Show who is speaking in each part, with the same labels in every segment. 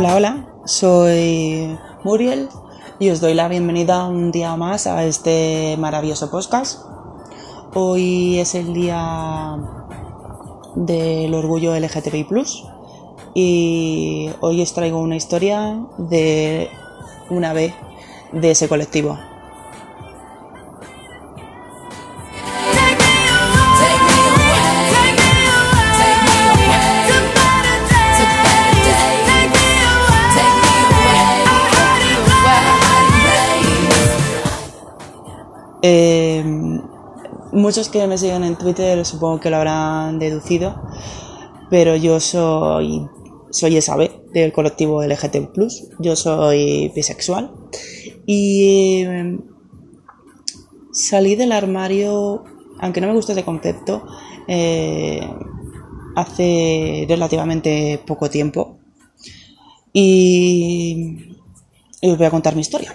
Speaker 1: Hola, hola, soy Muriel y os doy la bienvenida un día más a este maravilloso podcast. Hoy es el día del orgullo LGTBI y hoy os traigo una historia de una B de ese colectivo. Eh, muchos que me siguen en Twitter supongo que lo habrán deducido, pero yo soy, soy esa B del colectivo LGT+, yo soy bisexual. Y eh, salí del armario, aunque no me guste ese concepto, eh, hace relativamente poco tiempo. Y os voy a contar mi historia.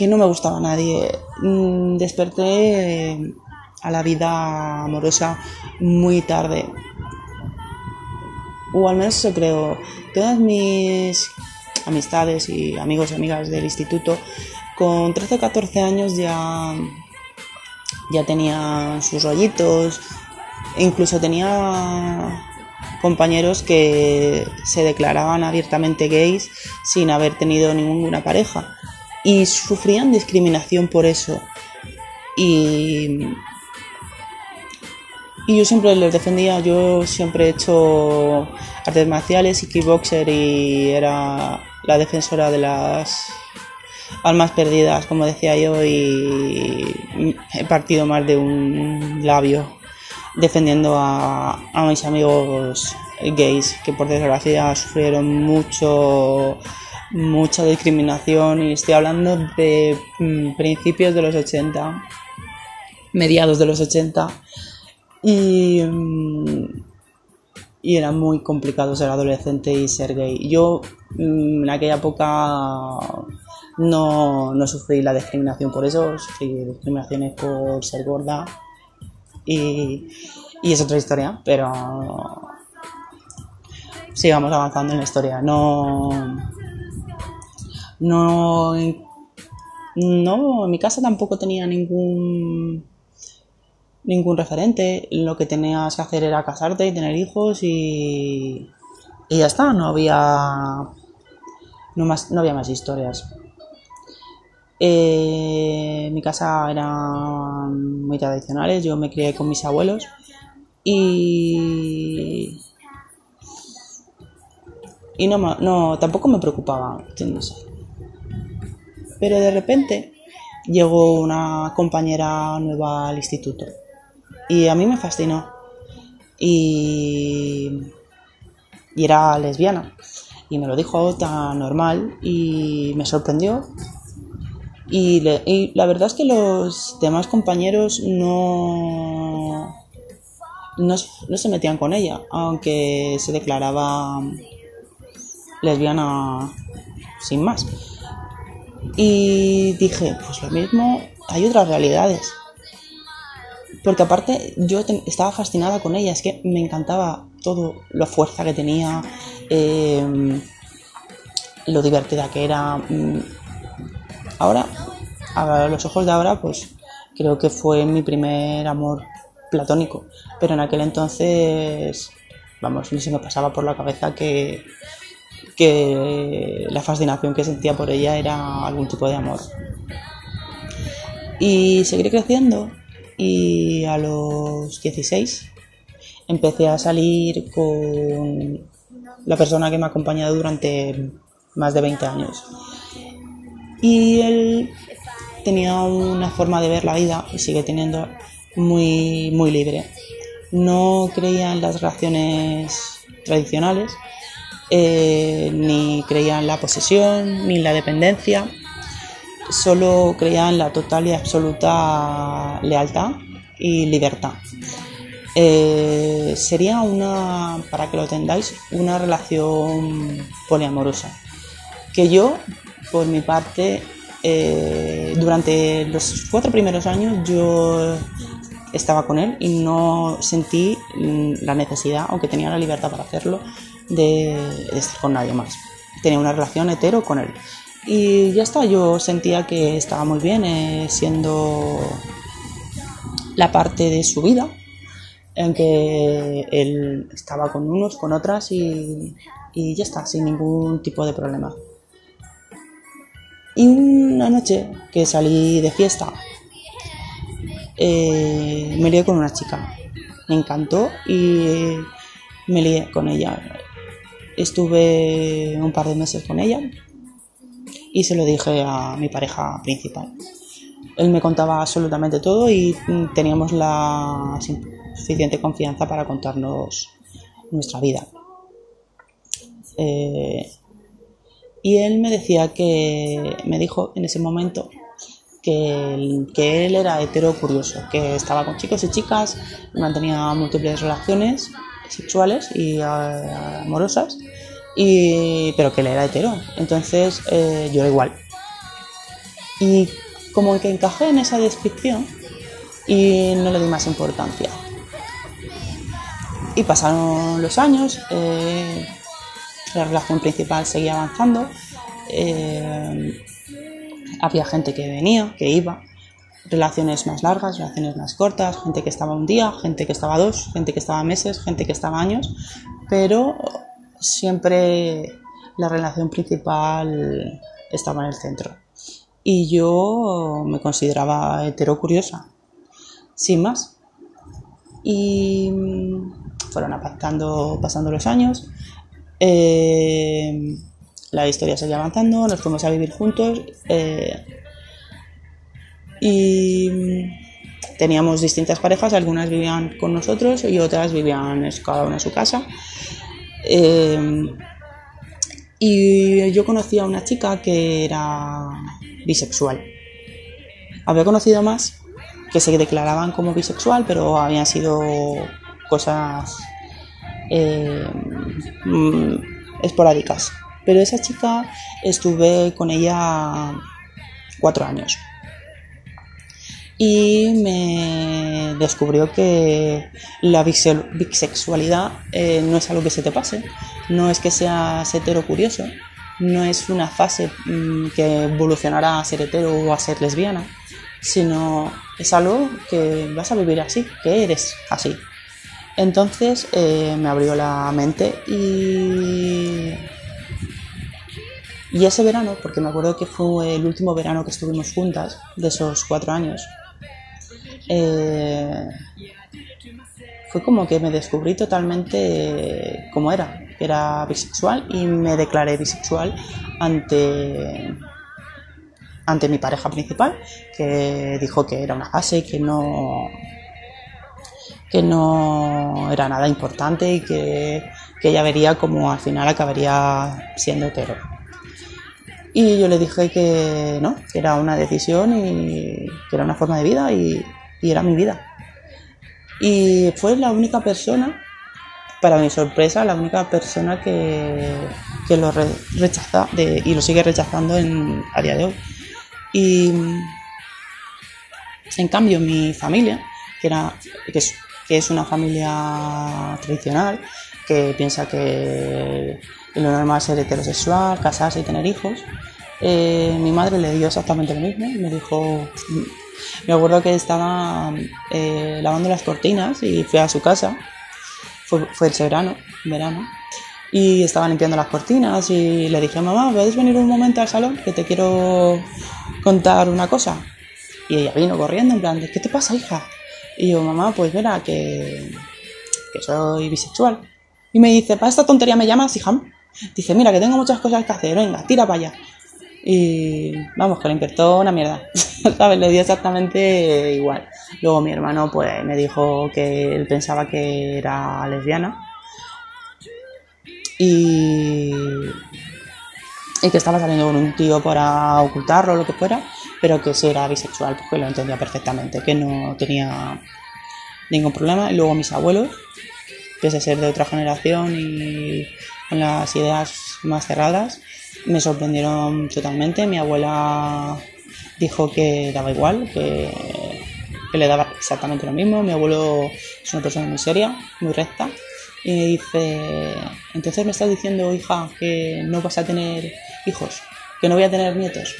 Speaker 1: que no me gustaba nadie. Mm, desperté eh, a la vida amorosa muy tarde. O al menos eso creo. Todas mis amistades y amigos y amigas del instituto con 13 o 14 años ya, ya tenían sus rollitos. Incluso tenía compañeros que se declaraban abiertamente gays sin haber tenido ninguna pareja y sufrían discriminación por eso. Y, y yo siempre les defendía, yo siempre he hecho artes marciales y kickboxer y era la defensora de las almas perdidas, como decía yo, y he partido más de un labio defendiendo a, a mis amigos gays que por desgracia sufrieron mucho mucha discriminación y estoy hablando de mm, principios de los 80, mediados de los 80 y, mm, y era muy complicado ser adolescente y ser gay. Yo mm, en aquella época no, no sufrí la discriminación por eso, sufrí discriminaciones por ser gorda y, y es otra historia, pero sigamos avanzando en la historia. No no, no, en mi casa tampoco tenía ningún ningún referente. Lo que tenías que hacer era casarte y tener hijos y, y ya está. No había no, más, no había más historias. Eh, mi casa eran muy tradicionales. Yo me crié con mis abuelos y y no, no tampoco me preocupaba. Pero de repente llegó una compañera nueva al instituto y a mí me fascinó. Y, y era lesbiana. Y me lo dijo tan normal y me sorprendió. Y, y, la verdad es que los demás compañeros no, no, no, se metían con ella, aunque se declaraba lesbiana sin más. Y dije, pues lo mismo, hay otras realidades. Porque aparte yo estaba fascinada con ella, es que me encantaba todo, la fuerza que tenía, em, lo divertida que era. Mm, ahora, a los ojos de ahora, pues creo que fue mi primer amor platónico. Pero en aquel entonces, vamos, ni se me pasaba por la cabeza que, que la fascinación que sentía por ella era algún tipo de amor. Y seguiré creciendo y a los 16 empecé a salir con la persona que me ha acompañado durante más de 20 años. Y él tenía una forma de ver la vida y sigue teniendo muy, muy libre. No creía en las relaciones tradicionales eh, ni creía en la posesión, ni la dependencia, solo creía en la total y absoluta lealtad y libertad. Eh, sería una, para que lo entendáis, una relación poliamorosa. Que yo, por mi parte, eh, durante los cuatro primeros años yo estaba con él y no sentí la necesidad, aunque tenía la libertad para hacerlo, de, estar con nadie más. Tenía una relación hetero con él. Y ya está, yo sentía que estaba muy bien eh, siendo la parte de su vida, en que él estaba con unos, con otras y, y ya está, sin ningún tipo de problema. Y una noche que salí de fiesta, eh, me lié con una chica. Me encantó y me lié con ella. Estuve un par de meses con ella y se lo dije a mi pareja principal. Él me contaba absolutamente todo y teníamos la suficiente confianza para contarnos nuestra vida. Eh, y él me decía que, me dijo en ese momento que que él era hetero curioso, que estaba con chicos y chicas, mantenía múltiples relaciones sexuales y eh, amorosas, y, pero que él era hetero. Entonces eh, yo era igual. Y como que encajé en esa descripción y no le di más importancia. Y pasaron los años, eh, la relación principal seguía avanzando. Eh, había gente que venía, que iba, relaciones más largas, relaciones más cortas, gente que estaba un día, gente que estaba dos, gente que estaba meses, gente que estaba años, pero siempre la relación principal estaba en el centro. Y yo me consideraba hetero curiosa, sin más. Y fueron pasando, pasando los años, eh, la historia seguía avanzando, nos fuimos a vivir juntos eh, y teníamos distintas parejas, algunas vivían con nosotros y otras vivían cada una en su casa. Eh, y yo conocí a una chica que era bisexual. Había conocido más que se declaraban como bisexual, pero habían sido cosas eh, mm, esporádicas. Pero esa chica estuve con ella cuatro años. Y me descubrió que la bisexualidad eh, no es algo que se te pase, no es que seas hetero curioso, no es una fase mm, que evolucionará a ser hetero o a ser lesbiana, sino es algo que vas a vivir así, que eres así. Entonces eh, me abrió la mente y, y ese verano, porque me acuerdo que fue el último verano que estuvimos juntas, de esos cuatro años, eh, fue como que me descubrí totalmente como era, que era bisexual y me declaré bisexual ante ante mi pareja principal, que dijo que era una fase y que no que no era nada importante y que, ella vería como al final acabaría siendo hetero. Y yo le dije que no, que era una decisión y que era una forma de vida y, era mi vida. Y fue la única persona, para mi sorpresa, la única persona que, que lo rechaza y lo sigue rechazando en, a día de hoy. Y en cambio mi familia, que, era, que es que es una familia tradicional, que piensa que lo normal es ser heterosexual, casarse y tener hijos. Eh, mi madre le dio exactamente lo mismo, me dijo, me acuerdo que estaba eh, lavando las cortinas y fui a su casa, fue, fue ese verano, verano, y estaba limpiando las cortinas y le dije, mamá, ¿puedes venir un momento al salón? Que te quiero contar una cosa. Y ella vino corriendo en plan, ¿qué te pasa, hija? Y yo, mamá, pues verá que, que soy bisexual. Y me dice, ¿para esta tontería me llamas, hija? Dice, mira, que tengo muchas cosas que hacer, venga, tira para allá. Y vamos, que le importó una mierda. ¿Sabes? Le dio exactamente igual. Luego mi hermano, pues, me dijo que él pensaba que era lesbiana. y, y que estaba saliendo con un tío para ocultarlo o lo que fuera, pero que sí era bisexual, porque lo entendía perfectamente, que no tenía ningún problema. Y luego mis abuelos, pese a ser de otra generación y con las ideas más cerradas, me sorprendieron totalmente. Mi abuela dijo que daba igual, que, le daba exactamente lo mismo. Mi abuelo es una persona muy seria, muy recta, y me dice, entonces me estás diciendo, hija, que no vas a tener hijos, que no voy a tener nietos.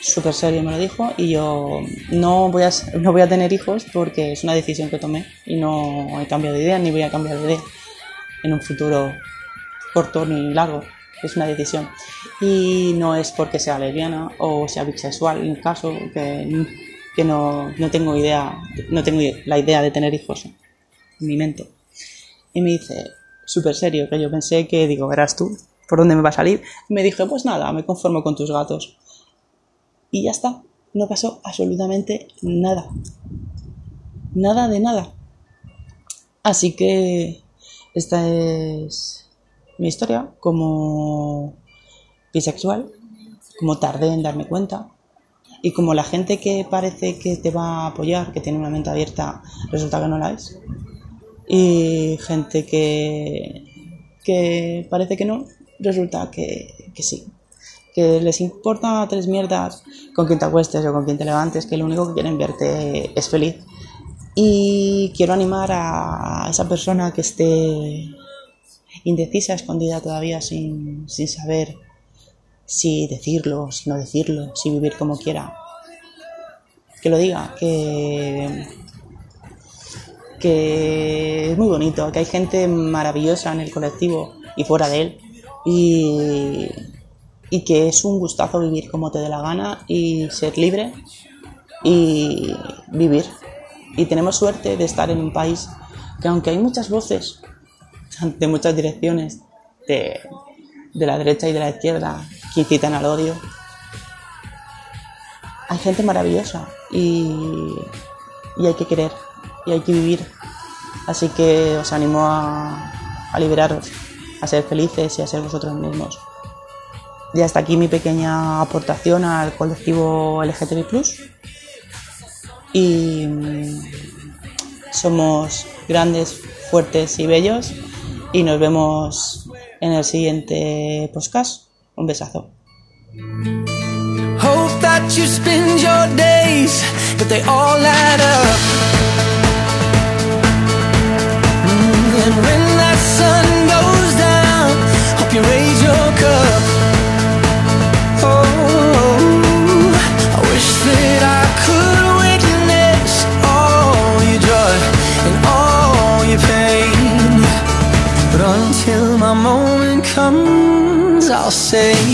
Speaker 1: Súper serio me lo dijo y yo no voy, a, no voy a tener hijos porque es una decisión que tomé y no he cambiado de idea ni voy a cambiar de idea en un futuro corto ni largo. Es una decisión. Y no es porque sea lesbiana o sea bisexual, en el caso que, que no, no tengo idea, no tengo la idea de tener hijos en mi mente. Y me dice, súper serio, que yo pensé que, digo, verás tú, ¿por dónde me va a salir? Me dije, pues nada, me conformo con tus gatos. Y ya está, no pasó absolutamente nada. Nada de nada. Así que esta es mi historia como bisexual, como tardé en darme cuenta y como la gente que parece que te va a apoyar, que tiene una mente abierta, resulta que no la es y gente que, que parece que no, resulta que, que sí. Que les importa tres mierdas con quien te acuestes o con quien te levantes, que lo único que quieren verte es feliz. Y quiero animar a esa persona que esté indecisa, escondida todavía sin, sin saber si decirlo, si no decirlo, si vivir como quiera. Que lo diga, que que es muy bonito, que hay gente maravillosa en el colectivo y fuera de él. Y, y que es un gustazo vivir como te dé la gana y ser libre y vivir. Y tenemos suerte de estar en un país que aunque hay muchas voces de muchas direcciones, de, de la derecha y de la izquierda, que incitan al odio, hay gente maravillosa y, y hay que querer y hay que vivir. Así que os animo a, a liberaros, a ser felices y a ser vosotros mismos. Y hasta aquí mi pequeña aportación al colectivo LGTB. Y mm, somos grandes, fuertes y bellos. Y nos vemos en el siguiente podcast. Un besazo. You. say